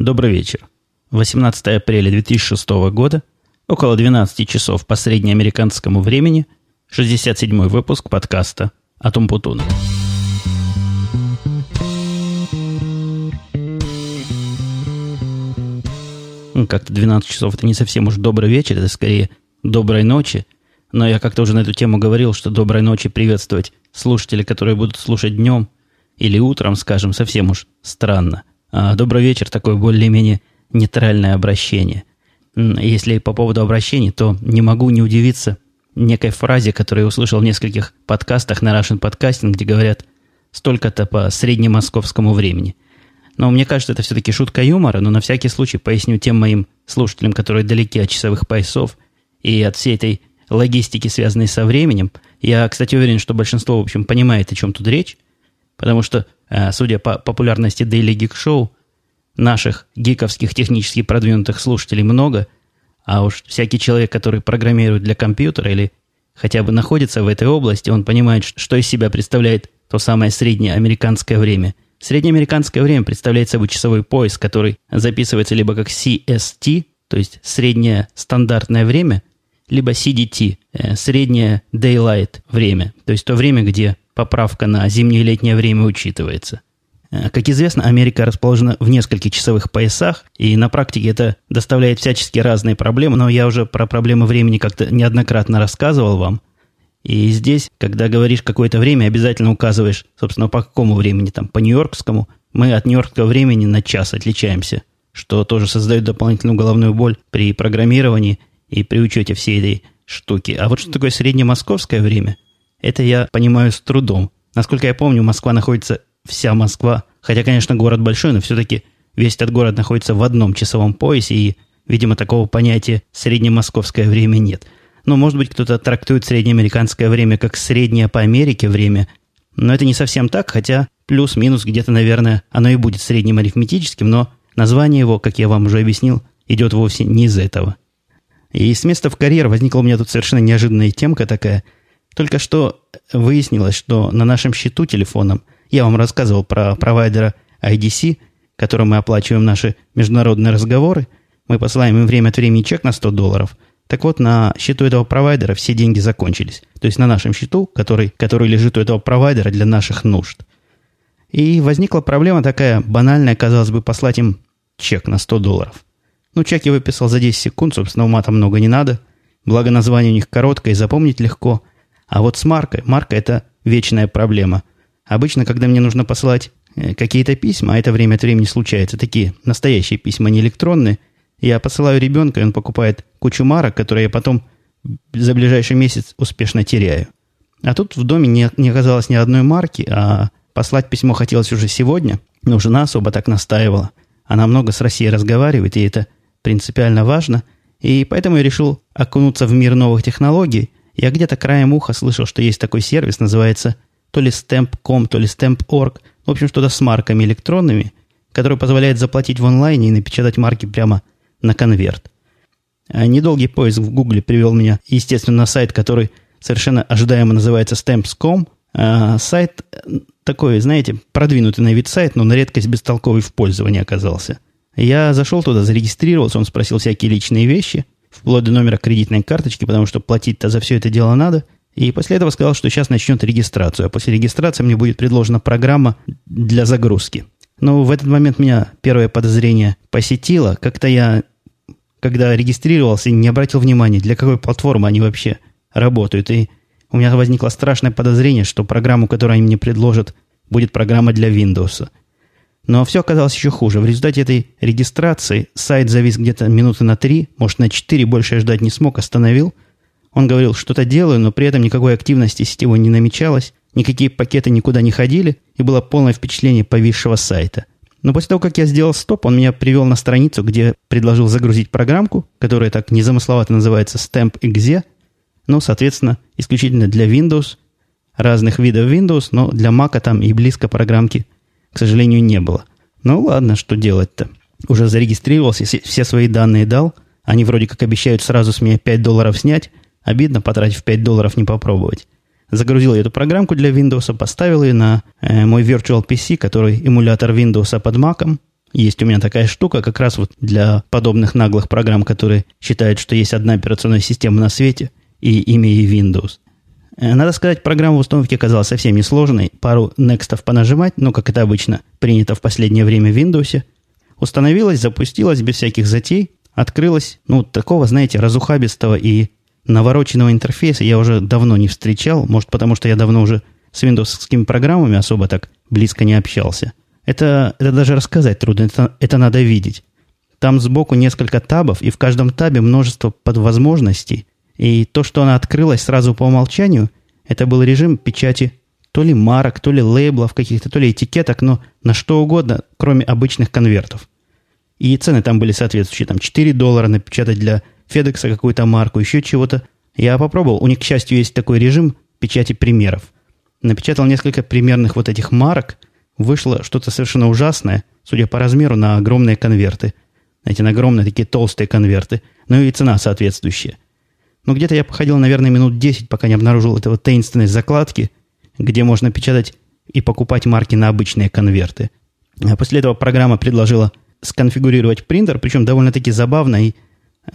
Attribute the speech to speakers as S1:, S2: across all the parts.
S1: Добрый вечер. 18 апреля 2006 года, около 12 часов по среднеамериканскому времени, 67-й выпуск подкаста «Атум Путуна». Ну, как-то 12 часов это не совсем уж добрый вечер, это скорее доброй ночи. Но я как-то уже на эту тему говорил, что доброй ночи приветствовать слушателей, которые будут слушать днем или утром, скажем, совсем уж странно. А, добрый вечер, такое более-менее нейтральное обращение. Если по поводу обращений, то не могу не удивиться некой фразе, которую я услышал в нескольких подкастах на Russian Podcasting, где говорят столько-то по среднемосковскому времени. Но мне кажется, это все-таки шутка юмора, но на всякий случай поясню тем моим слушателям, которые далеки от часовых поясов и от всей этой логистики, связанной со временем. Я, кстати, уверен, что большинство, в общем, понимает, о чем тут речь, потому что судя по популярности Daily Geek Show, наших гиковских технически продвинутых слушателей много, а уж всякий человек, который программирует для компьютера или хотя бы находится в этой области, он понимает, что из себя представляет то самое среднее американское время. Среднеамериканское время представляет собой часовой пояс, который записывается либо как CST, то есть среднее стандартное время, либо CDT, э, среднее daylight время, то есть то время, где поправка на зимнее и летнее время учитывается. Э, как известно, Америка расположена в нескольких часовых поясах, и на практике это доставляет всячески разные проблемы, но я уже про проблемы времени как-то неоднократно рассказывал вам. И здесь, когда говоришь какое-то время, обязательно указываешь, собственно, по какому времени, там, по нью-йоркскому. Мы от нью-йоркского времени на час отличаемся, что тоже создает дополнительную головную боль при программировании и при учете всей этой штуки. А вот что такое среднемосковское время – это я понимаю с трудом. Насколько я помню, Москва находится вся Москва, хотя, конечно, город большой, но все-таки весь этот город находится в одном часовом поясе, и, видимо, такого понятия среднемосковское время нет. Но, может быть, кто-то трактует среднеамериканское время как среднее по Америке время, но это не совсем так, хотя плюс-минус где-то, наверное, оно и будет средним арифметическим, но название его, как я вам уже объяснил, идет вовсе не из этого. И с места в карьер возникла у меня тут совершенно неожиданная темка такая – только что выяснилось, что на нашем счету телефоном, я вам рассказывал про провайдера IDC, которым мы оплачиваем наши международные разговоры, мы посылаем им время от времени чек на 100 долларов. Так вот, на счету этого провайдера все деньги закончились. То есть на нашем счету, который, который лежит у этого провайдера для наших нужд. И возникла проблема такая банальная, казалось бы, послать им чек на 100 долларов. Ну, чек я выписал за 10 секунд, собственно, ума там много не надо. Благо название у них короткое и запомнить легко. А вот с маркой, марка – это вечная проблема. Обычно, когда мне нужно посылать э, какие-то письма, а это время от времени случается, такие настоящие письма, не электронные, я посылаю ребенка, и он покупает кучу марок, которые я потом за ближайший месяц успешно теряю. А тут в доме не, не оказалось ни одной марки, а послать письмо хотелось уже сегодня, но жена особо так настаивала. Она много с Россией разговаривает, и это принципиально важно. И поэтому я решил окунуться в мир новых технологий – я где-то краем уха слышал, что есть такой сервис, называется то ли Stamp.com, то ли Stamp.org, в общем, что-то с марками электронными, который позволяет заплатить в онлайне и напечатать марки прямо на конверт. А недолгий поиск в Гугле привел меня, естественно, на сайт, который совершенно ожидаемо называется Stamps.com. А сайт такой, знаете, продвинутый на вид сайт, но на редкость бестолковый в пользовании оказался. Я зашел туда, зарегистрировался, он спросил всякие личные вещи – вплоть до номера кредитной карточки, потому что платить-то за все это дело надо. И после этого сказал, что сейчас начнет регистрацию, а после регистрации мне будет предложена программа для загрузки. Но в этот момент меня первое подозрение посетило. Как-то я, когда регистрировался, не обратил внимания, для какой платформы они вообще работают. И у меня возникло страшное подозрение, что программу, которую они мне предложат, будет программа для Windows. Но все оказалось еще хуже. В результате этой регистрации сайт завис где-то минуты на три, может, на четыре, больше я ждать не смог, остановил. Он говорил, что-то делаю, но при этом никакой активности сетевой не намечалось, никакие пакеты никуда не ходили, и было полное впечатление повисшего сайта. Но после того, как я сделал стоп, он меня привел на страницу, где предложил загрузить программку, которая так незамысловато называется Stamp.exe, ну, соответственно, исключительно для Windows, разных видов Windows, но для Mac там и близко программки – к сожалению, не было. Ну ладно, что делать-то? Уже зарегистрировался, все свои данные дал. Они вроде как обещают сразу с меня 5 долларов снять. Обидно, потратив 5 долларов, не попробовать. Загрузил я эту программку для Windows, поставил ее на э, мой Virtual PC, который эмулятор Windows под Mac. Есть у меня такая штука как раз вот для подобных наглых программ, которые считают, что есть одна операционная система на свете, и имя ей Windows. Э, надо сказать, программа в установке оказалась совсем несложной. Пару некстов понажимать, ну, как это обычно принято в последнее время в Windows. Установилась, запустилась без всяких затей, открылась. Ну, такого, знаете, разухабистого и навороченного интерфейса я уже давно не встречал. Может, потому что я давно уже с виндовскими программами особо так близко не общался. Это, это даже рассказать трудно, это, это надо видеть. Там сбоку несколько табов, и в каждом табе множество подвозможностей. И то, что она открылась сразу по умолчанию, это был режим печати то ли марок, то ли лейблов каких-то, то ли этикеток, но на что угодно, кроме обычных конвертов. И цены там были соответствующие. Там 4 доллара напечатать для Федекса какую-то марку, еще чего-то. Я попробовал. У них, к счастью, есть такой режим печати примеров. Напечатал несколько примерных вот этих марок. Вышло что-то совершенно ужасное, судя по размеру, на огромные конверты. Эти на огромные такие толстые конверты. Ну и цена соответствующая. Но где-то я походил, наверное, минут 10, пока не обнаружил этого таинственной закладки, где можно печатать и покупать марки на обычные конверты. А после этого программа предложила сконфигурировать принтер, причем довольно-таки забавно и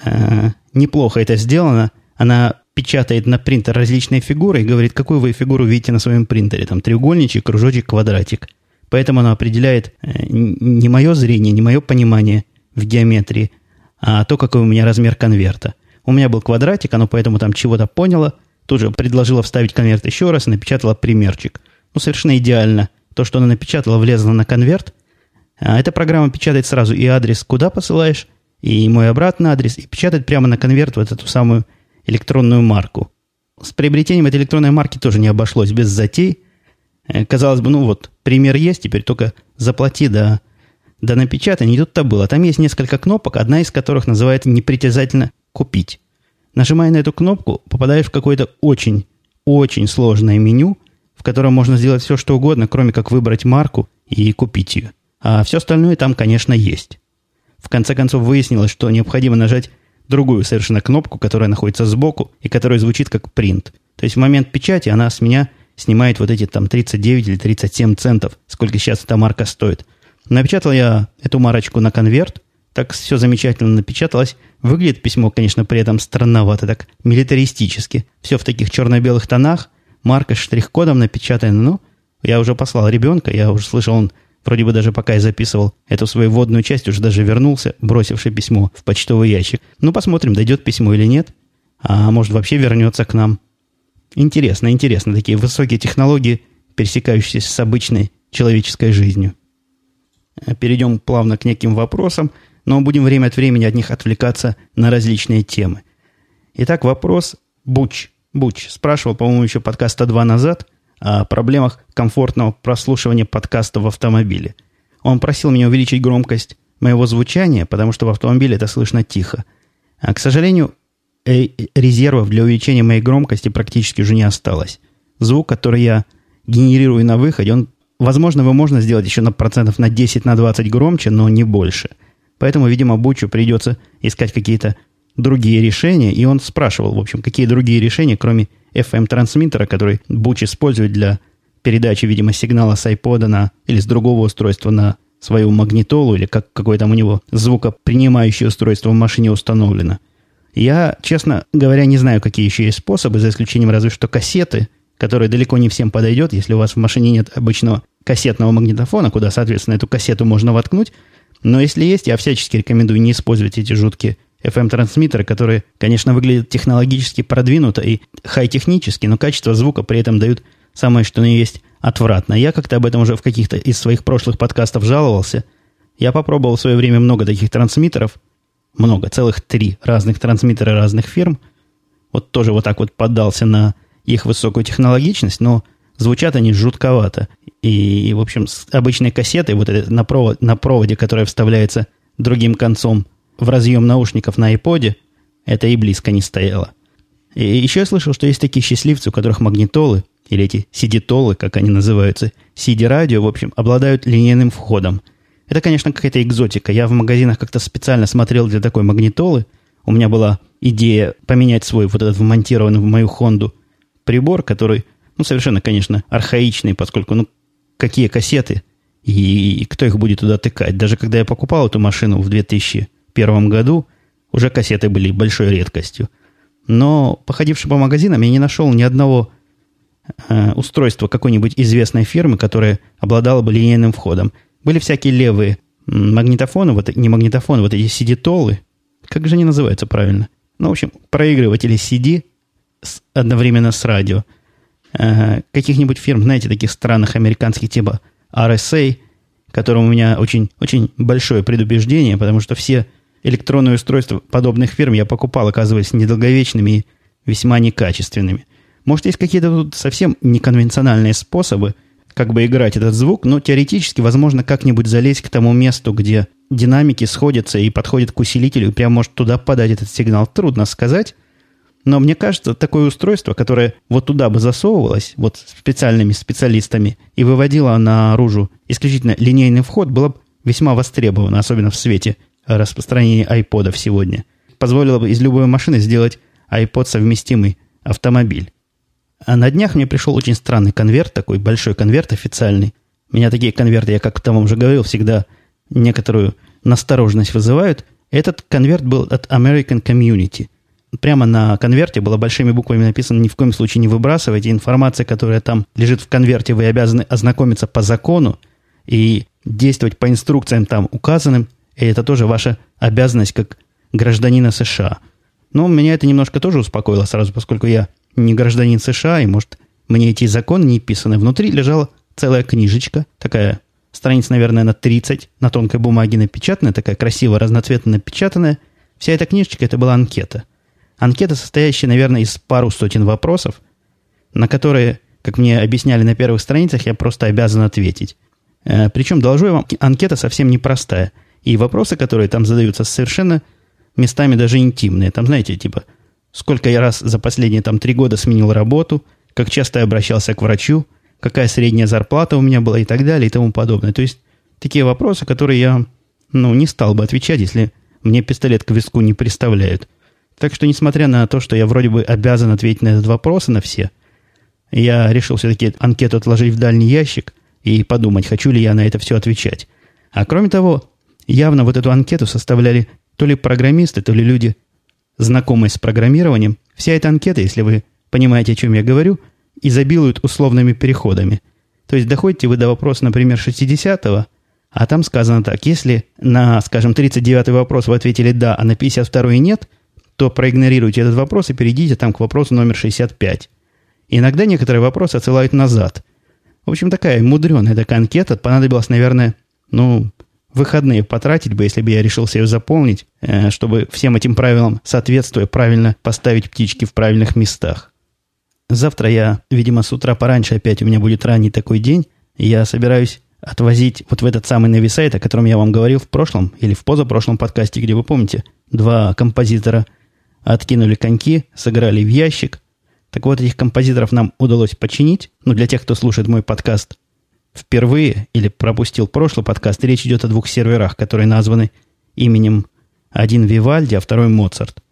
S1: э, неплохо это сделано. Она печатает на принтер различные фигуры и говорит, какую вы фигуру видите на своем принтере. Там треугольничек, кружочек, квадратик. Поэтому она определяет э, не мое зрение, не мое понимание в геометрии, а то, какой у меня размер конверта. У меня был квадратик, оно поэтому там чего-то поняло. Тут же предложила вставить конверт еще раз и напечатала примерчик. Ну, совершенно идеально. То, что она напечатала, влезло на конверт – а эта программа печатает сразу и адрес, куда посылаешь, и мой обратный адрес, и печатает прямо на конверт вот эту самую электронную марку. С приобретением этой электронной марки тоже не обошлось без затей. Э, казалось бы, ну вот, пример есть, теперь только заплати да, да напечатай. Не тут-то было. Там есть несколько кнопок, одна из которых называется непритязательно «Купить». Нажимая на эту кнопку, попадаешь в какое-то очень, очень сложное меню, в котором можно сделать все, что угодно, кроме как выбрать марку и купить ее. А все остальное там, конечно, есть. В конце концов выяснилось, что необходимо нажать другую совершенно кнопку, которая находится сбоку и которая звучит как принт. То есть в момент печати она с меня снимает вот эти там 39 или 37 центов, сколько сейчас эта марка стоит. Напечатал я эту марочку на конверт, так все замечательно напечаталось. Выглядит письмо, конечно, при этом странновато, так милитаристически. Все в таких черно-белых тонах, марка штрих-кодом напечатана. Ну, я уже послал ребенка, я уже слышал, он Вроде бы даже пока я записывал эту свою вводную часть, уже даже вернулся, бросивший письмо в почтовый ящик. Ну, посмотрим, дойдет письмо или нет. А может, вообще вернется к нам. Интересно, интересно. Такие высокие технологии, пересекающиеся с обычной человеческой жизнью. Перейдем плавно к неким вопросам, но будем время от времени от них отвлекаться на различные темы. Итак, вопрос Буч. Буч спрашивал, по-моему, еще подкаста два назад – о проблемах комфортного прослушивания подкаста в автомобиле. Он просил меня увеличить громкость моего звучания, потому что в автомобиле это слышно тихо. А, к сожалению, э, резервов для увеличения моей громкости практически уже не осталось. Звук, который я генерирую на выходе, он, возможно, его можно сделать еще на процентов на 10, на 20 громче, но не больше. Поэтому, видимо, Бучу придется искать какие-то другие решения. И он спрашивал, в общем, какие другие решения, кроме FM-трансмиттера, который Буч использует для передачи, видимо, сигнала с iPod на, или с другого устройства на свою магнитолу, или как, какое там у него звукопринимающее устройство в машине установлено. Я, честно говоря, не знаю, какие еще есть способы, за исключением разве что кассеты, которые далеко не всем подойдет, если у вас в машине нет обычного кассетного магнитофона, куда, соответственно, эту кассету можно воткнуть. Но если есть, я всячески рекомендую не использовать эти жуткие FM-трансмиттеры, которые, конечно, выглядят технологически продвинуто и хай-технически, но качество звука при этом дают самое, что ни есть, отвратно. Я как-то об этом уже в каких-то из своих прошлых подкастов жаловался. Я попробовал в свое время много таких трансмиттеров. Много, целых три разных трансмиттера разных фирм. Вот тоже вот так вот поддался на их высокую технологичность, но звучат они жутковато. И, в общем, с обычной кассетой, вот это на, провод, на проводе, которая вставляется другим концом в разъем наушников на iPod, это и близко не стояло. И еще я слышал, что есть такие счастливцы, у которых магнитолы, или эти сидитолы, как они называются, CD-радио, в общем, обладают линейным входом. Это, конечно, какая-то экзотика. Я в магазинах как-то специально смотрел для такой магнитолы. У меня была идея поменять свой вот этот вмонтированный в мою Хонду прибор, который, ну, совершенно, конечно, архаичный, поскольку, ну, какие кассеты И, и кто их будет туда тыкать? Даже когда я покупал эту машину в 2001 году, уже кассеты были большой редкостью. Но, походивший по магазинам, я не нашел ни одного э, устройства какой-нибудь известной фирмы, которое обладало бы линейным входом. Были всякие левые магнитофоны, вот, не магнитофоны, вот эти CD-толы. Как же они называются правильно? Ну, в общем, проигрыватели CD с, одновременно с радио. Каких-нибудь фирм, знаете, таких странных американских типа RSA, которым у меня очень, очень большое предубеждение, потому что все электронные устройства подобных фирм я покупал, оказывались недолговечными и весьма некачественными. Может, есть какие-то тут совсем неконвенциональные способы, как бы играть этот звук, но теоретически возможно как-нибудь залезть к тому месту, где динамики сходятся и подходят к усилителю, и прям может туда подать этот сигнал. Трудно сказать. Но мне кажется, такое устройство, которое вот туда бы засовывалось, вот специальными специалистами, и выводило наружу исключительно линейный вход, было бы весьма востребовано, особенно в свете распространения айподов сегодня. Позволило бы из любой машины сделать iPod совместимый автомобиль. А на днях мне пришел очень странный конверт, такой большой конверт официальный. Меня такие конверты, я как там уже говорил, всегда некоторую настороженность вызывают. Этот конверт был от American Community. Прямо на конверте было большими буквами написано «Ни в коем случае не выбрасывайте». Информация, которая там лежит в конверте, вы обязаны ознакомиться по закону и действовать по инструкциям там указанным. И это тоже ваша обязанность как гражданина США. Но меня это немножко тоже успокоило сразу, поскольку я не гражданин США, и, может, мне эти законы не писаны. Внутри лежала целая книжечка, такая страница, наверное, на 30, на тонкой бумаге напечатанная, такая красиво разноцветно напечатанная. Вся эта книжечка, это была анкета. Анкета, состоящая, наверное, из пару сотен вопросов, на которые, как мне объясняли на первых страницах, я просто обязан ответить. Э, причем, доложу я вам, анкета совсем непростая. И вопросы, которые там задаются, совершенно местами даже интимные. Там, знаете, типа, сколько я раз за последние там три года сменил работу, как часто я обращался к врачу, какая средняя зарплата у меня была и так далее и тому подобное. То есть такие вопросы, которые я ну, не стал бы отвечать, если мне пистолет к виску не представляют. Так что, несмотря на то, что я вроде бы обязан ответить на этот вопрос, на все, я решил все-таки анкету отложить в дальний ящик и подумать, хочу ли я на это все отвечать. А кроме того, явно вот эту анкету составляли то ли программисты, то ли люди, знакомые с программированием. Вся эта анкета, если вы понимаете, о чем я говорю, изобилует условными переходами. То есть доходите вы до вопроса, например, 60-го, а там сказано так, если на, скажем, 39-й вопрос вы ответили «да», а на 52-й «нет», то проигнорируйте этот вопрос и перейдите там к вопросу номер 65. Иногда некоторые вопросы отсылают назад. В общем, такая мудреная такая анкета. Понадобилось, наверное, ну, выходные потратить бы, если бы я решился ее заполнить, э, чтобы всем этим правилам соответствуя правильно поставить птички в правильных местах. Завтра я, видимо, с утра пораньше опять у меня будет ранний такой день. Я собираюсь отвозить вот в этот самый нависайт, о котором я вам говорил в прошлом или в позапрошлом подкасте, где вы помните, два композитора откинули коньки, сыграли в ящик. Так вот, этих композиторов нам удалось починить. Ну, для тех, кто слушает мой подкаст впервые или пропустил прошлый подкаст, речь идет о двух серверах, которые названы именем один Вивальди, а второй Моцарт.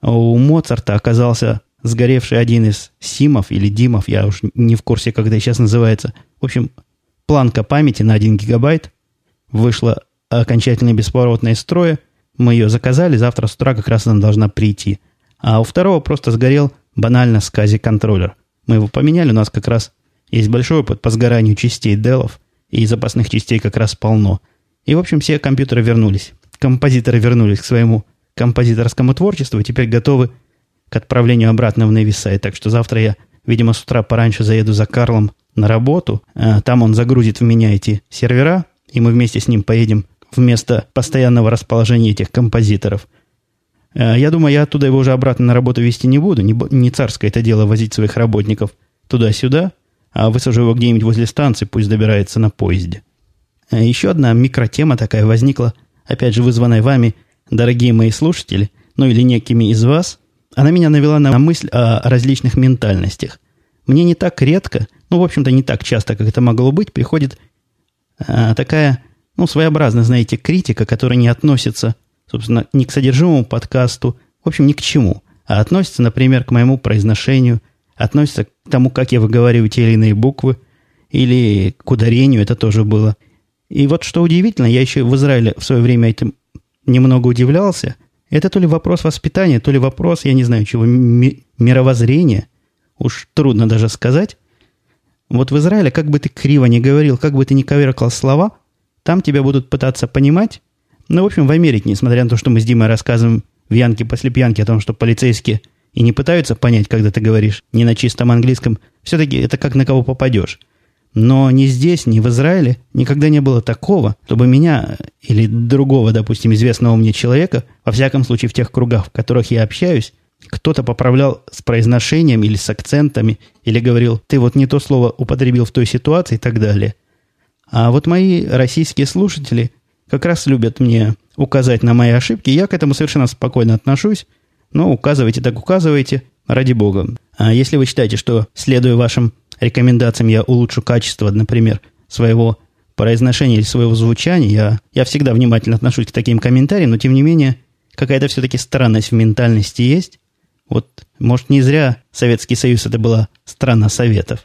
S1: А у Моцарта оказался сгоревший один из симов или димов, я уж не в курсе, как это сейчас называется. В общем, планка памяти на 1 гигабайт вышла окончательно бесповоротно строя, мы ее заказали, завтра с утра как раз она должна прийти. А у второго просто сгорел банально скази-контроллер. Мы его поменяли, у нас как раз есть большой опыт по сгоранию частей делов, и запасных частей как раз полно. И, в общем, все компьютеры вернулись. Композиторы вернулись к своему композиторскому творчеству и теперь готовы к отправлению обратно в Невисай. Так что завтра я, видимо, с утра пораньше заеду за Карлом на работу. А там он загрузит в меня эти сервера, и мы вместе с ним поедем вместо постоянного расположения этих композиторов. Э, я думаю, я оттуда его уже обратно на работу вести не буду. Не, не царское это дело возить своих работников туда-сюда, а высажу его где-нибудь возле станции, пусть добирается на поезде. Э, еще одна микротема такая возникла, опять же вызванная вами, дорогие мои слушатели, ну или некими из вас. Она меня навела на мысль о различных ментальностях. Мне не так редко, ну, в общем-то, не так часто, как это могло быть, приходит а, такая ну, своеобразно, знаете, критика, которая не относится, собственно, ни к содержимому подкасту, в общем, ни к чему, а относится, например, к моему произношению, относится к тому, как я выговариваю те или иные буквы, или к ударению, это тоже было. И вот что удивительно, я еще в Израиле в свое время этим немного удивлялся. Это то ли вопрос воспитания, то ли вопрос, я не знаю чего, ми- мировоззрения. Уж трудно даже сказать. Вот в Израиле, как бы ты криво не говорил, как бы ты не коверкал слова, там тебя будут пытаться понимать. Ну, в общем, в Америке, несмотря на то, что мы с Димой рассказываем в Янке после пьянки о том, что полицейские и не пытаются понять, когда ты говоришь не на чистом английском, все-таки это как на кого попадешь. Но ни здесь, ни в Израиле никогда не было такого, чтобы меня или другого, допустим, известного мне человека, во всяком случае в тех кругах, в которых я общаюсь, кто-то поправлял с произношением или с акцентами, или говорил, ты вот не то слово употребил в той ситуации и так далее. А вот мои российские слушатели как раз любят мне указать на мои ошибки, я к этому совершенно спокойно отношусь, но указывайте так указывайте, ради бога. А если вы считаете, что, следуя вашим рекомендациям, я улучшу качество, например, своего произношения или своего звучания, я, я всегда внимательно отношусь к таким комментариям, но тем не менее, какая-то все-таки странность в ментальности есть. Вот, может, не зря Советский Союз это была страна советов.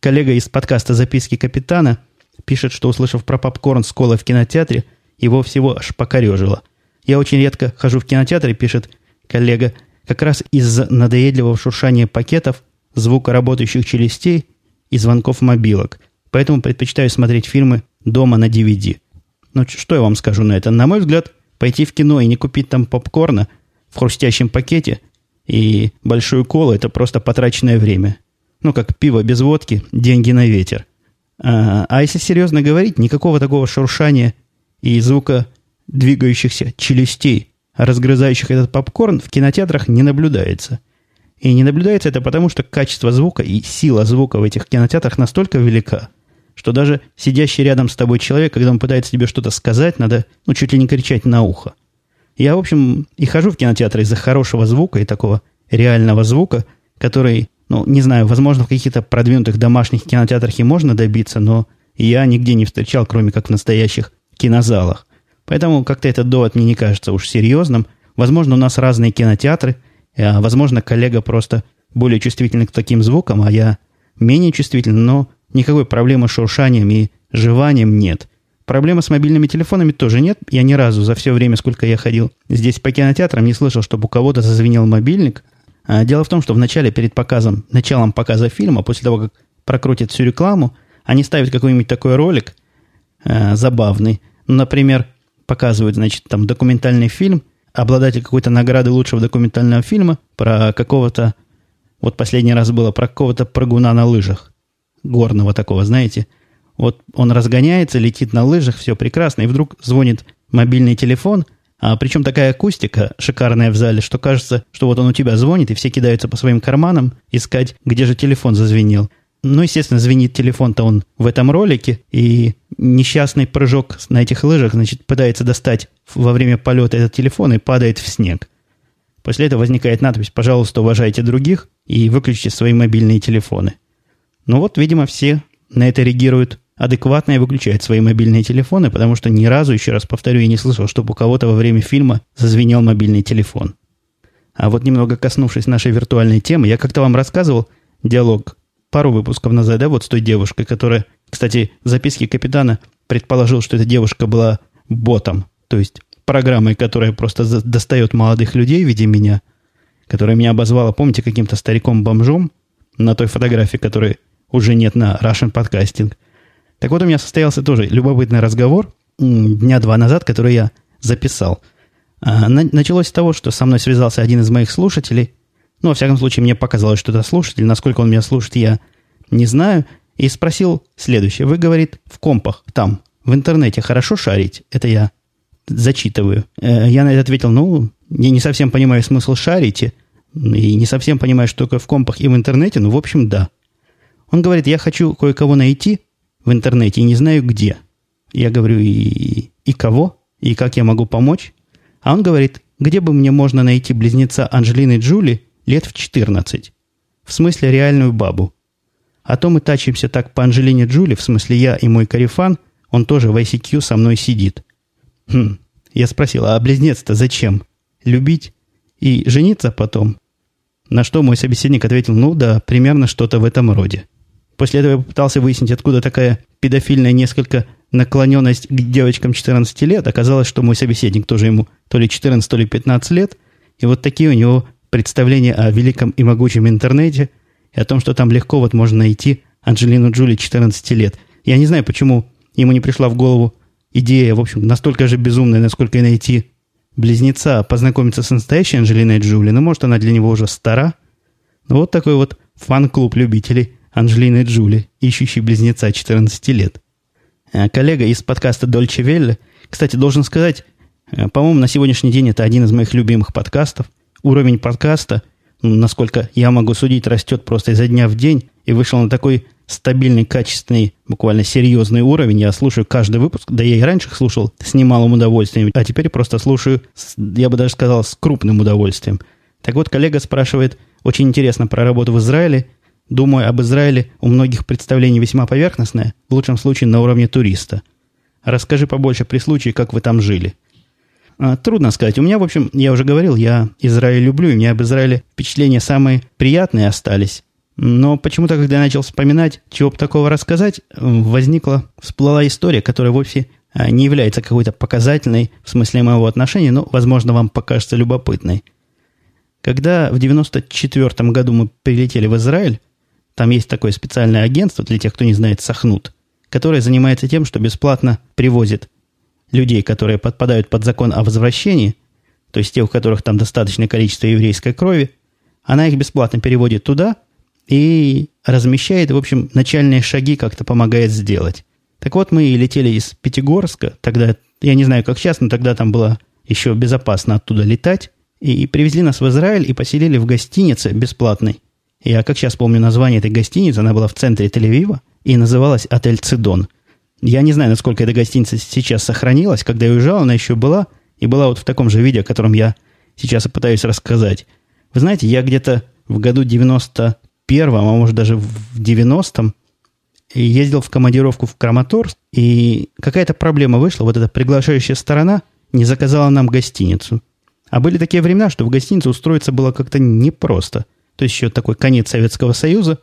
S1: Коллега из подкаста «Записки капитана» пишет, что, услышав про попкорн с колой в кинотеатре, его всего аж покорежило. «Я очень редко хожу в кинотеатр», пишет коллега, как раз из-за надоедливого шуршания пакетов, звука работающих челюстей и звонков мобилок. Поэтому предпочитаю смотреть фильмы дома на DVD. Ну, что я вам скажу на это? На мой взгляд, пойти в кино и не купить там попкорна в хрустящем пакете и большую колу – это просто потраченное время. Ну, как пиво без водки, деньги на ветер. А, а если серьезно говорить, никакого такого шуршания и звука двигающихся челюстей, разгрызающих этот попкорн, в кинотеатрах не наблюдается. И не наблюдается это потому, что качество звука и сила звука в этих кинотеатрах настолько велика, что даже сидящий рядом с тобой человек, когда он пытается тебе что-то сказать, надо ну, чуть ли не кричать на ухо. Я, в общем, и хожу в кинотеатры из-за хорошего звука и такого реального звука, который, ну, не знаю, возможно, в каких-то продвинутых домашних кинотеатрах и можно добиться, но я нигде не встречал, кроме как в настоящих кинозалах. Поэтому как-то этот довод мне не кажется уж серьезным. Возможно, у нас разные кинотеатры, а возможно, коллега просто более чувствительный к таким звукам, а я менее чувствительный, но никакой проблемы с шуршанием и жеванием нет. Проблемы с мобильными телефонами тоже нет. Я ни разу за все время, сколько я ходил здесь по кинотеатрам, не слышал, чтобы у кого-то зазвенел мобильник. А дело в том, что в начале, перед показом, началом показа фильма, после того, как прокрутят всю рекламу, они ставят какой-нибудь такой ролик э, забавный. Например, показывают, значит, там документальный фильм, обладатель какой-то награды лучшего документального фильма про какого-то, вот последний раз было про какого-то прыгуна на лыжах, горного такого, знаете – вот он разгоняется, летит на лыжах, все прекрасно, и вдруг звонит мобильный телефон, а причем такая акустика шикарная в зале, что кажется, что вот он у тебя звонит, и все кидаются по своим карманам искать, где же телефон зазвенел. Ну, естественно, звенит телефон-то он в этом ролике, и несчастный прыжок на этих лыжах, значит, пытается достать во время полета этот телефон и падает в снег. После этого возникает надпись «Пожалуйста, уважайте других» и выключите свои мобильные телефоны. Ну вот, видимо, все на это реагируют адекватно и выключают свои мобильные телефоны, потому что ни разу, еще раз повторю, я не слышал, чтобы у кого-то во время фильма зазвенел мобильный телефон. А вот немного коснувшись нашей виртуальной темы, я как-то вам рассказывал диалог пару выпусков назад, да, вот с той девушкой, которая, кстати, в записке капитана предположил, что эта девушка была ботом, то есть программой, которая просто достает молодых людей в виде меня, которая меня обозвала, помните, каким-то стариком-бомжом на той фотографии, которой уже нет на Russian Podcasting. Так вот, у меня состоялся тоже любопытный разговор дня два назад, который я записал. А, началось с того, что со мной связался один из моих слушателей. Ну, во всяком случае, мне показалось, что это слушатель. Насколько он меня слушает, я не знаю. И спросил следующее. Вы, говорит, в компах, там, в интернете хорошо шарить? Это я зачитываю. Э, я на это ответил, ну, я не совсем понимаю смысл шарите. И не совсем понимаю, что такое в компах и в интернете. Ну, в общем, да. Он говорит, я хочу кое-кого найти в интернете и не знаю где. Я говорю, и, и кого? И как я могу помочь? А он говорит, где бы мне можно найти близнеца Анжелины Джули лет в 14? В смысле реальную бабу. А то мы тачимся так по Анжелине Джули, в смысле я и мой карифан, он тоже в ICQ со мной сидит. Хм. Я спросил, а близнец-то зачем? Любить? И жениться потом? На что мой собеседник ответил, ну да, примерно что-то в этом роде. После этого я попытался выяснить, откуда такая педофильная, несколько наклоненность к девочкам 14 лет. Оказалось, что мой собеседник тоже ему то ли 14, то ли 15 лет. И вот такие у него представления о великом и могучем интернете и о том, что там легко вот можно найти Анджелину Джули 14 лет. Я не знаю, почему ему не пришла в голову идея, в общем, настолько же безумная, насколько и найти близнеца, познакомиться с настоящей Анджелиной Джули. Ну, может, она для него уже стара. Ну, вот такой вот фан-клуб любителей Анджелины Джули, ищущий близнеца 14 лет. Э, коллега из подкаста Дольче Велле, кстати, должен сказать, э, по-моему, на сегодняшний день это один из моих любимых подкастов. Уровень подкаста, насколько я могу судить, растет просто изо дня в день и вышел на такой стабильный, качественный, буквально серьезный уровень. Я слушаю каждый выпуск, да я и раньше их слушал с немалым удовольствием, а теперь просто слушаю, с, я бы даже сказал, с крупным удовольствием. Так вот, коллега спрашивает, очень интересно про работу в Израиле. Думаю, об Израиле у многих представление весьма поверхностное, в лучшем случае на уровне туриста. Расскажи побольше при случае, как вы там жили. А, трудно сказать. У меня, в общем, я уже говорил, я Израиль люблю, и у меня об Израиле впечатления самые приятные остались. Но почему-то, когда я начал вспоминать, чего бы такого рассказать, возникла, всплыла история, которая вовсе а, не является какой-то показательной в смысле моего отношения, но, возможно, вам покажется любопытной. Когда в 94 году мы прилетели в Израиль, там есть такое специальное агентство, для тех, кто не знает, Сахнут, которое занимается тем, что бесплатно привозит людей, которые подпадают под закон о возвращении, то есть те, у которых там достаточное количество еврейской крови, она их бесплатно переводит туда – и размещает, в общем, начальные шаги как-то помогает сделать. Так вот, мы летели из Пятигорска, тогда, я не знаю, как сейчас, но тогда там было еще безопасно оттуда летать, и привезли нас в Израиль и поселили в гостинице бесплатной. Я, как сейчас помню название этой гостиницы, она была в центре Тель-Авива и называлась «Отель Цидон». Я не знаю, насколько эта гостиница сейчас сохранилась. Когда я уезжал, она еще была, и была вот в таком же виде, о котором я сейчас пытаюсь рассказать. Вы знаете, я где-то в году 90 91-м, а может даже в 90-м, ездил в командировку в Краматорск, и какая-то проблема вышла. Вот эта приглашающая сторона не заказала нам гостиницу. А были такие времена, что в гостиницу устроиться было как-то непросто. То есть еще такой конец Советского Союза.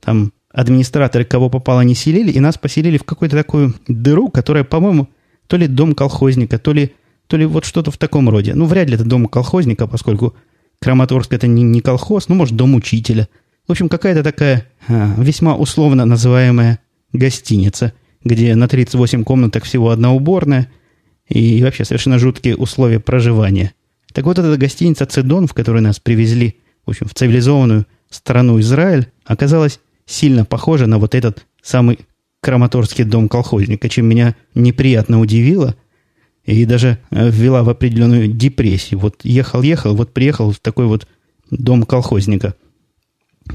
S1: Там администраторы кого попало не селили, и нас поселили в какую-то такую дыру, которая, по-моему, то ли дом колхозника, то ли, то ли вот что-то в таком роде. Ну, вряд ли это дом колхозника, поскольку Краматорск это не, не колхоз, ну, может, дом учителя – в общем, какая-то такая а, весьма условно называемая гостиница, где на 38 комнаток всего одна уборная и вообще совершенно жуткие условия проживания. Так вот, эта гостиница «Цедон», в которую нас привезли, в общем, в цивилизованную страну Израиль, оказалась сильно похожа на вот этот самый краматорский дом колхозника, чем меня неприятно удивило и даже э, ввела в определенную депрессию. Вот ехал-ехал, вот приехал в такой вот дом колхозника.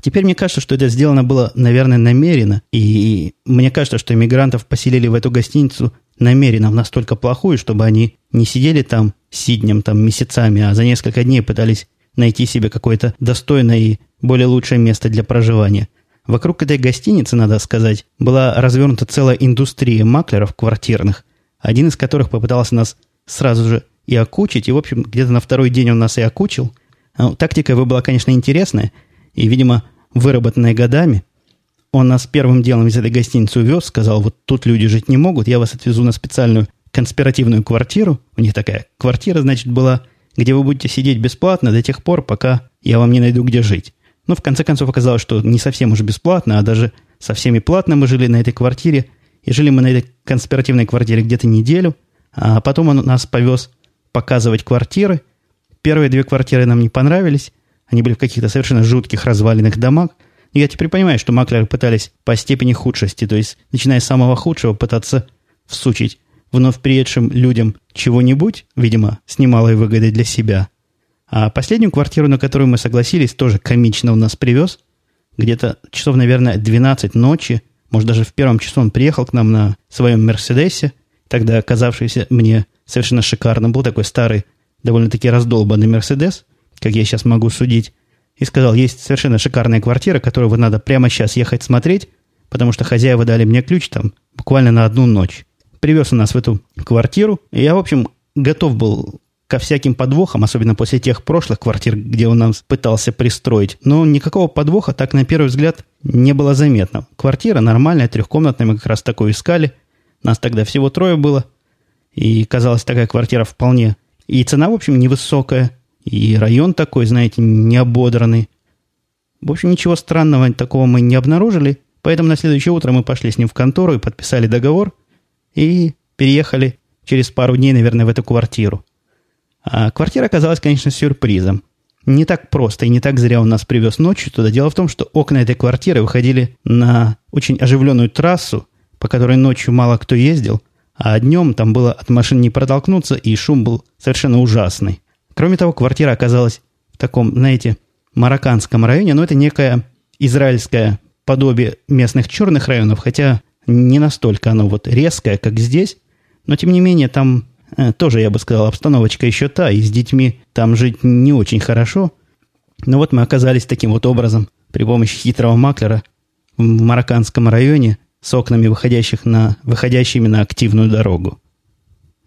S1: Теперь мне кажется, что это сделано было, наверное, намеренно. И мне кажется, что иммигрантов поселили в эту гостиницу намеренно в настолько плохую, чтобы они не сидели там сиднем, там месяцами, а за несколько дней пытались найти себе какое-то достойное и более лучшее место для проживания. Вокруг этой гостиницы, надо сказать, была развернута целая индустрия маклеров квартирных, один из которых попытался нас сразу же и окучить, и, в общем, где-то на второй день он нас и окучил. Ну, тактика его была, конечно, интересная – и, видимо, выработанная годами, он нас первым делом из этой гостиницы увез, сказал, вот тут люди жить не могут, я вас отвезу на специальную конспиративную квартиру. У них такая квартира, значит, была, где вы будете сидеть бесплатно до тех пор, пока я вам не найду, где жить. Но в конце концов оказалось, что не совсем уже бесплатно, а даже совсем и платно мы жили на этой квартире. И жили мы на этой конспиративной квартире где-то неделю, а потом он нас повез показывать квартиры. Первые две квартиры нам не понравились, они были в каких-то совершенно жутких разваленных домах. И я теперь понимаю, что маклеры пытались по степени худшести, то есть, начиная с самого худшего, пытаться всучить вновь приедшим людям чего-нибудь, видимо, с немалой выгодой для себя. А последнюю квартиру, на которую мы согласились, тоже комично у нас привез. Где-то часов, наверное, 12 ночи, может, даже в первом часу он приехал к нам на своем Мерседесе, тогда оказавшийся мне совершенно шикарным. Был такой старый, довольно-таки раздолбанный Мерседес – как я сейчас могу судить, и сказал, есть совершенно шикарная квартира, которую вы надо прямо сейчас ехать смотреть, потому что хозяева дали мне ключ там буквально на одну ночь. Привез он нас в эту квартиру, и я, в общем, готов был ко всяким подвохам, особенно после тех прошлых квартир, где он нам пытался пристроить. Но никакого подвоха так на первый взгляд не было заметно. Квартира нормальная, трехкомнатная, мы как раз такую искали. Нас тогда всего трое было. И казалось, такая квартира вполне... И цена, в общем, невысокая. И район такой, знаете, не ободранный. В общем, ничего странного такого мы не обнаружили. Поэтому на следующее утро мы пошли с ним в контору и подписали договор. И переехали через пару дней, наверное, в эту квартиру. А квартира оказалась, конечно, сюрпризом. Не так просто и не так зря он нас привез ночью туда. Дело в том, что окна этой квартиры выходили на очень оживленную трассу, по которой ночью мало кто ездил, а днем там было от машин не протолкнуться, и шум был совершенно ужасный. Кроме того, квартира оказалась в таком, знаете, марокканском районе, но это некое израильское подобие местных черных районов, хотя не настолько оно вот резкое, как здесь, но тем не менее там э, тоже, я бы сказал, обстановочка еще та, и с детьми там жить не очень хорошо. Но вот мы оказались таким вот образом при помощи хитрого маклера в марокканском районе, с окнами, выходящих на, выходящими на активную дорогу.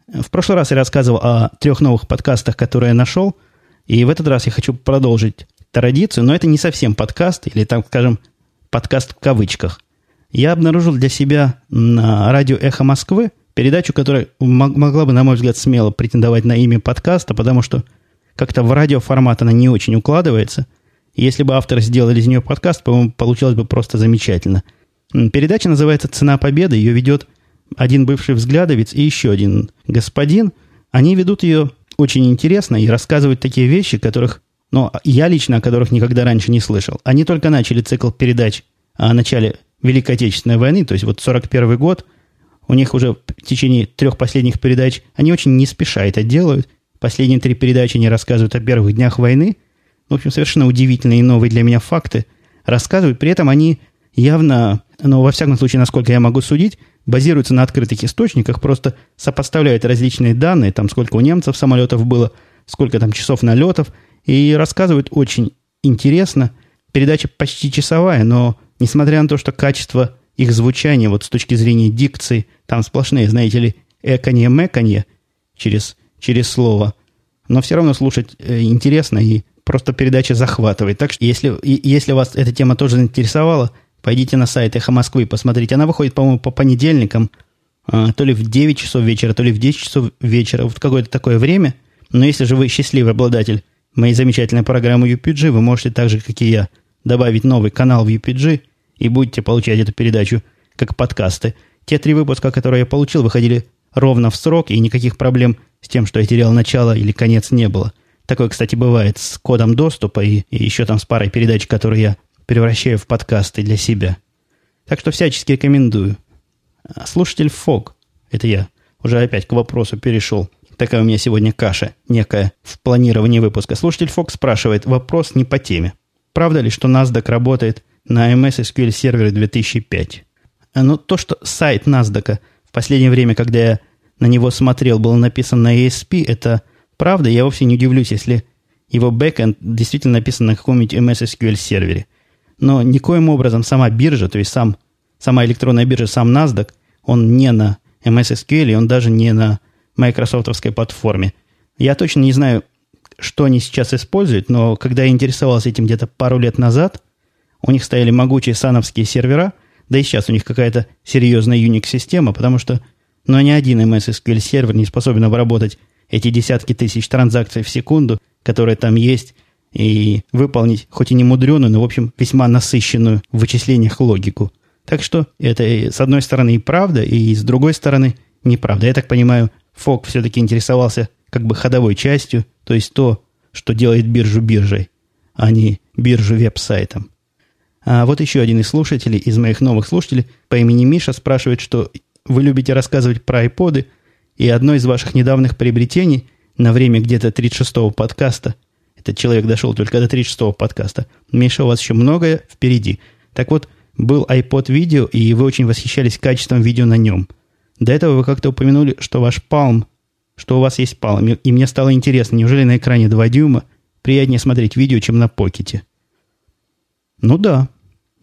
S1: В прошлый раз я рассказывал о трех новых подкастах, которые я нашел, и в этот раз я хочу продолжить традицию, но это не совсем подкаст, или, так скажем, подкаст в кавычках. Я обнаружил для себя на радио «Эхо Москвы» передачу, которая могла бы, на мой взгляд, смело претендовать на имя подкаста, потому что как-то в радиоформат она не очень укладывается. Если бы авторы сделали из нее подкаст, по-моему, получилось бы просто замечательно – Передача называется «Цена победы». Ее ведет один бывший взглядовец и еще один господин. Они ведут ее очень интересно и рассказывают такие вещи, которых, ну, я лично о которых никогда раньше не слышал. Они только начали цикл передач о начале Великой Отечественной войны, то есть вот 41 год. У них уже в течение трех последних передач они очень не спеша это делают. Последние три передачи они рассказывают о первых днях войны. В общем, совершенно удивительные и новые для меня факты рассказывают. При этом они явно но во всяком случае, насколько я могу судить, базируется на открытых источниках, просто сопоставляют различные данные, там сколько у немцев самолетов было, сколько там часов налетов, и рассказывают очень интересно. Передача почти часовая, но несмотря на то, что качество их звучания, вот с точки зрения дикции, там сплошные, знаете ли, эканье-мэканье через, через слово, но все равно слушать э, интересно и просто передача захватывает. Так что если, если вас эта тема тоже заинтересовала, Пойдите на сайт Эхо Москвы посмотрите. Она выходит, по-моему, по понедельникам, а, то ли в 9 часов вечера, то ли в 10 часов вечера, вот какое-то такое время. Но если же вы счастливый обладатель моей замечательной программы UPG, вы можете так же, как и я, добавить новый канал в UPG и будете получать эту передачу как подкасты. Те три выпуска, которые я получил, выходили ровно в срок, и никаких проблем с тем, что я терял начало или конец, не было. Такое, кстати, бывает с кодом доступа и, и еще там с парой передач, которые я превращаю в подкасты для себя. Так что всячески рекомендую. А, слушатель Фог, это я, уже опять к вопросу перешел. Такая у меня сегодня каша некая в планировании выпуска. Слушатель Фог спрашивает, вопрос не по теме. Правда ли, что NASDAQ работает на MS SQL сервере 2005? Ну, то, что сайт NASDAQ в последнее время, когда я на него смотрел, был написан на ASP, это правда. Я вовсе не удивлюсь, если его бэкэнд действительно написан на каком-нибудь MS SQL сервере но никоим образом сама биржа, то есть сам, сама электронная биржа, сам NASDAQ, он не на MS SQL, и он даже не на майкрософтовской платформе. Я точно не знаю, что они сейчас используют, но когда я интересовался этим где-то пару лет назад, у них стояли могучие сановские сервера, да и сейчас у них какая-то серьезная Unix-система, потому что ну, ни один MS SQL сервер не способен обработать эти десятки тысяч транзакций в секунду, которые там есть, и выполнить, хоть и не мудреную, но, в общем, весьма насыщенную в вычислениях логику. Так что это, с одной стороны, и правда, и с другой стороны, неправда. Я так понимаю, Фок все-таки интересовался как бы ходовой частью, то есть то, что делает биржу биржей, а не биржу веб-сайтом. А вот еще один из слушателей, из моих новых слушателей, по имени Миша, спрашивает, что вы любите рассказывать про айподы, и одно из ваших недавних приобретений на время где-то 36-го подкаста – этот человек дошел только до 36-го подкаста. Миша, у вас еще многое впереди. Так вот, был iPod видео, и вы очень восхищались качеством видео на нем. До этого вы как-то упомянули, что ваш Palm, что у вас есть Palm. И мне стало интересно, неужели на экране 2 дюйма приятнее смотреть видео, чем на покете? Ну да,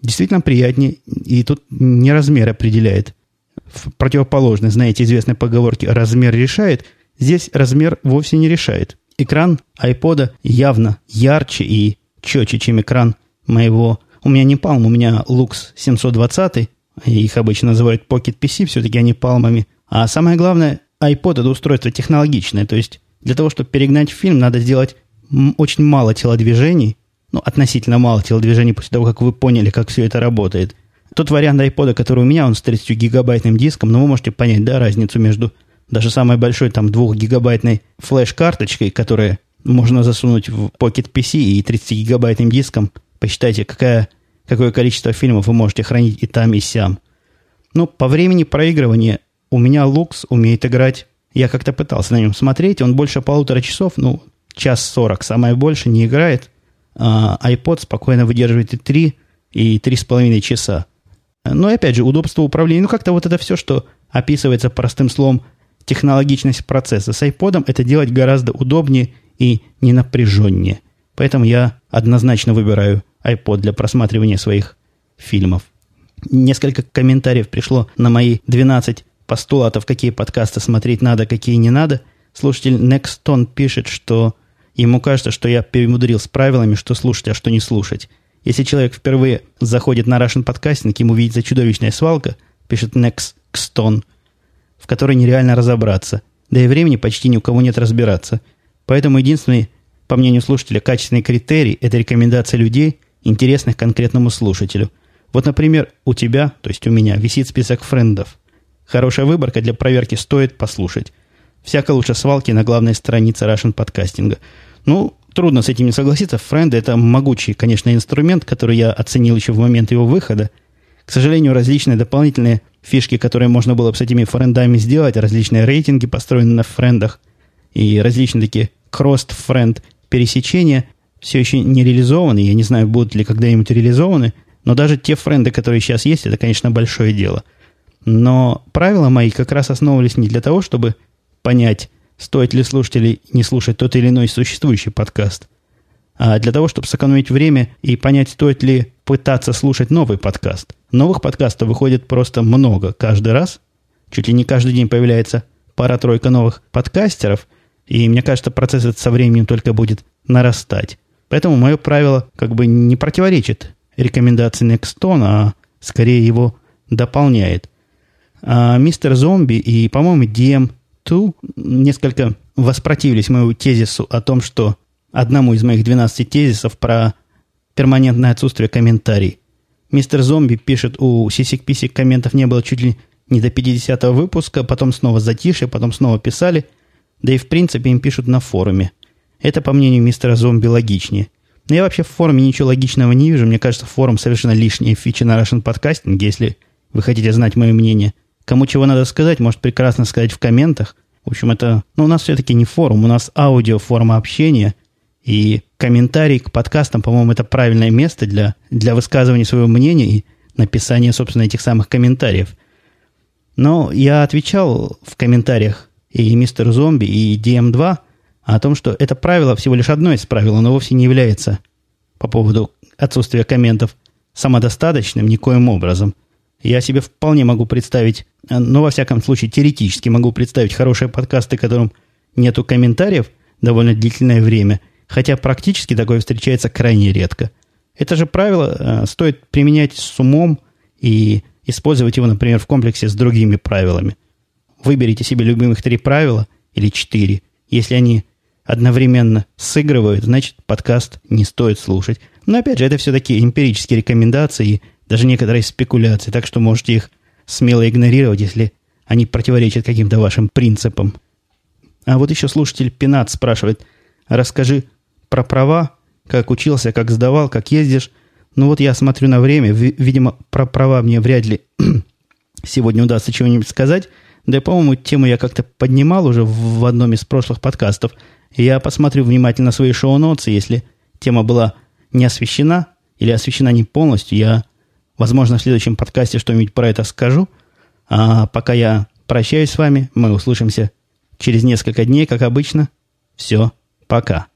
S1: действительно приятнее. И тут не размер определяет. В противоположной, знаете, известной поговорке «размер решает», здесь размер вовсе не решает. Экран iPod явно ярче и четче, чем экран моего... У меня не Palm, у меня Lux 720, Их обычно называют Pocket PC, все-таки они палмами. А самое главное, iPod это устройство технологичное. То есть для того, чтобы перегнать фильм, надо сделать очень мало телодвижений, ну, относительно мало телодвижений после того, как вы поняли, как все это работает. Тот вариант iPod, который у меня, он с 30 гигабайтным диском, но вы можете понять, да, разницу между даже самой большой там 2 гигабайтной флеш-карточкой, которая можно засунуть в Pocket PC и 30-гигабайтным диском. Посчитайте, какая, какое количество фильмов вы можете хранить и там, и сям. Ну, по времени проигрывания у меня Lux умеет играть. Я как-то пытался на нем смотреть. Он больше полутора часов, ну, час сорок, самое больше, не играет. А iPod спокойно выдерживает и три, и три с половиной часа. Но, опять же, удобство управления. Ну, как-то вот это все, что описывается простым словом технологичность процесса. С iPod это делать гораздо удобнее и не напряженнее. Поэтому я однозначно выбираю iPod для просматривания своих фильмов. Несколько комментариев пришло на мои 12 постулатов, какие подкасты смотреть надо, какие не надо. Слушатель Nexton пишет, что ему кажется, что я перемудрил с правилами, что слушать, а что не слушать. Если человек впервые заходит на Russian подкастинг, ему видится чудовищная свалка, пишет Nexton, в которой нереально разобраться. Да и времени почти ни у кого нет разбираться – Поэтому единственный, по мнению слушателя, качественный критерий – это рекомендация людей, интересных конкретному слушателю. Вот, например, у тебя, то есть у меня, висит список френдов. Хорошая выборка для проверки стоит послушать. Всяко лучше свалки на главной странице Russian подкастинга. Ну, трудно с этим не согласиться. Френды – это могучий, конечно, инструмент, который я оценил еще в момент его выхода. К сожалению, различные дополнительные фишки, которые можно было бы с этими френдами сделать, различные рейтинги, построенные на френдах, и различные такие cross-friend пересечения все еще не реализованы. Я не знаю, будут ли когда-нибудь реализованы. Но даже те френды, которые сейчас есть, это, конечно, большое дело. Но правила мои как раз основывались не для того, чтобы понять, стоит ли слушать или не слушать тот или иной существующий подкаст, а для того, чтобы сэкономить время и понять, стоит ли пытаться слушать новый подкаст. Новых подкастов выходит просто много каждый раз. Чуть ли не каждый день появляется пара-тройка новых подкастеров – и мне кажется, процесс этот со временем только будет нарастать. Поэтому мое правило как бы не противоречит рекомендации Nextone, а скорее его дополняет. А мистер Зомби и, по-моему, DM2 несколько воспротивились моему тезису о том, что одному из моих 12 тезисов про перманентное отсутствие комментариев. Мистер Зомби пишет, у сисик-писик комментов не было чуть ли не до 50 выпуска, потом снова затишье, потом снова писали – да и в принципе им пишут на форуме. Это, по мнению мистера Зомби, логичнее. Но я вообще в форуме ничего логичного не вижу. Мне кажется, форум совершенно лишняя фича на Russian подкастинге, если вы хотите знать мое мнение. Кому чего надо сказать, может прекрасно сказать в комментах. В общем, это... Ну, у нас все-таки не форум, у нас аудио форма общения. И комментарий к подкастам, по-моему, это правильное место для, для высказывания своего мнения и написания, собственно, этих самых комментариев. Но я отвечал в комментариях и мистер Зомби, и DM2 о том, что это правило всего лишь одно из правил, оно вовсе не является по поводу отсутствия комментов самодостаточным никоим образом. Я себе вполне могу представить, ну, во всяком случае, теоретически могу представить хорошие подкасты, которым нету комментариев довольно длительное время, хотя практически такое встречается крайне редко. Это же правило э, стоит применять с умом и использовать его, например, в комплексе с другими правилами – Выберите себе любимых три правила или четыре. Если они одновременно сыгрывают, значит, подкаст не стоит слушать. Но, опять же, это все-таки эмпирические рекомендации даже некоторые спекуляции, так что можете их смело игнорировать, если они противоречат каким-то вашим принципам. А вот еще слушатель Пинат спрашивает, расскажи про права, как учился, как сдавал, как ездишь. Ну вот я смотрю на время, видимо, про права мне вряд ли сегодня удастся чего-нибудь сказать – да, по-моему, тему я как-то поднимал уже в одном из прошлых подкастов. Я посмотрю внимательно свои шоу-ноты. Если тема была не освещена или освещена не полностью, я, возможно, в следующем подкасте что-нибудь про это скажу. А пока я прощаюсь с вами, мы услышимся через несколько дней, как обычно. Все, пока.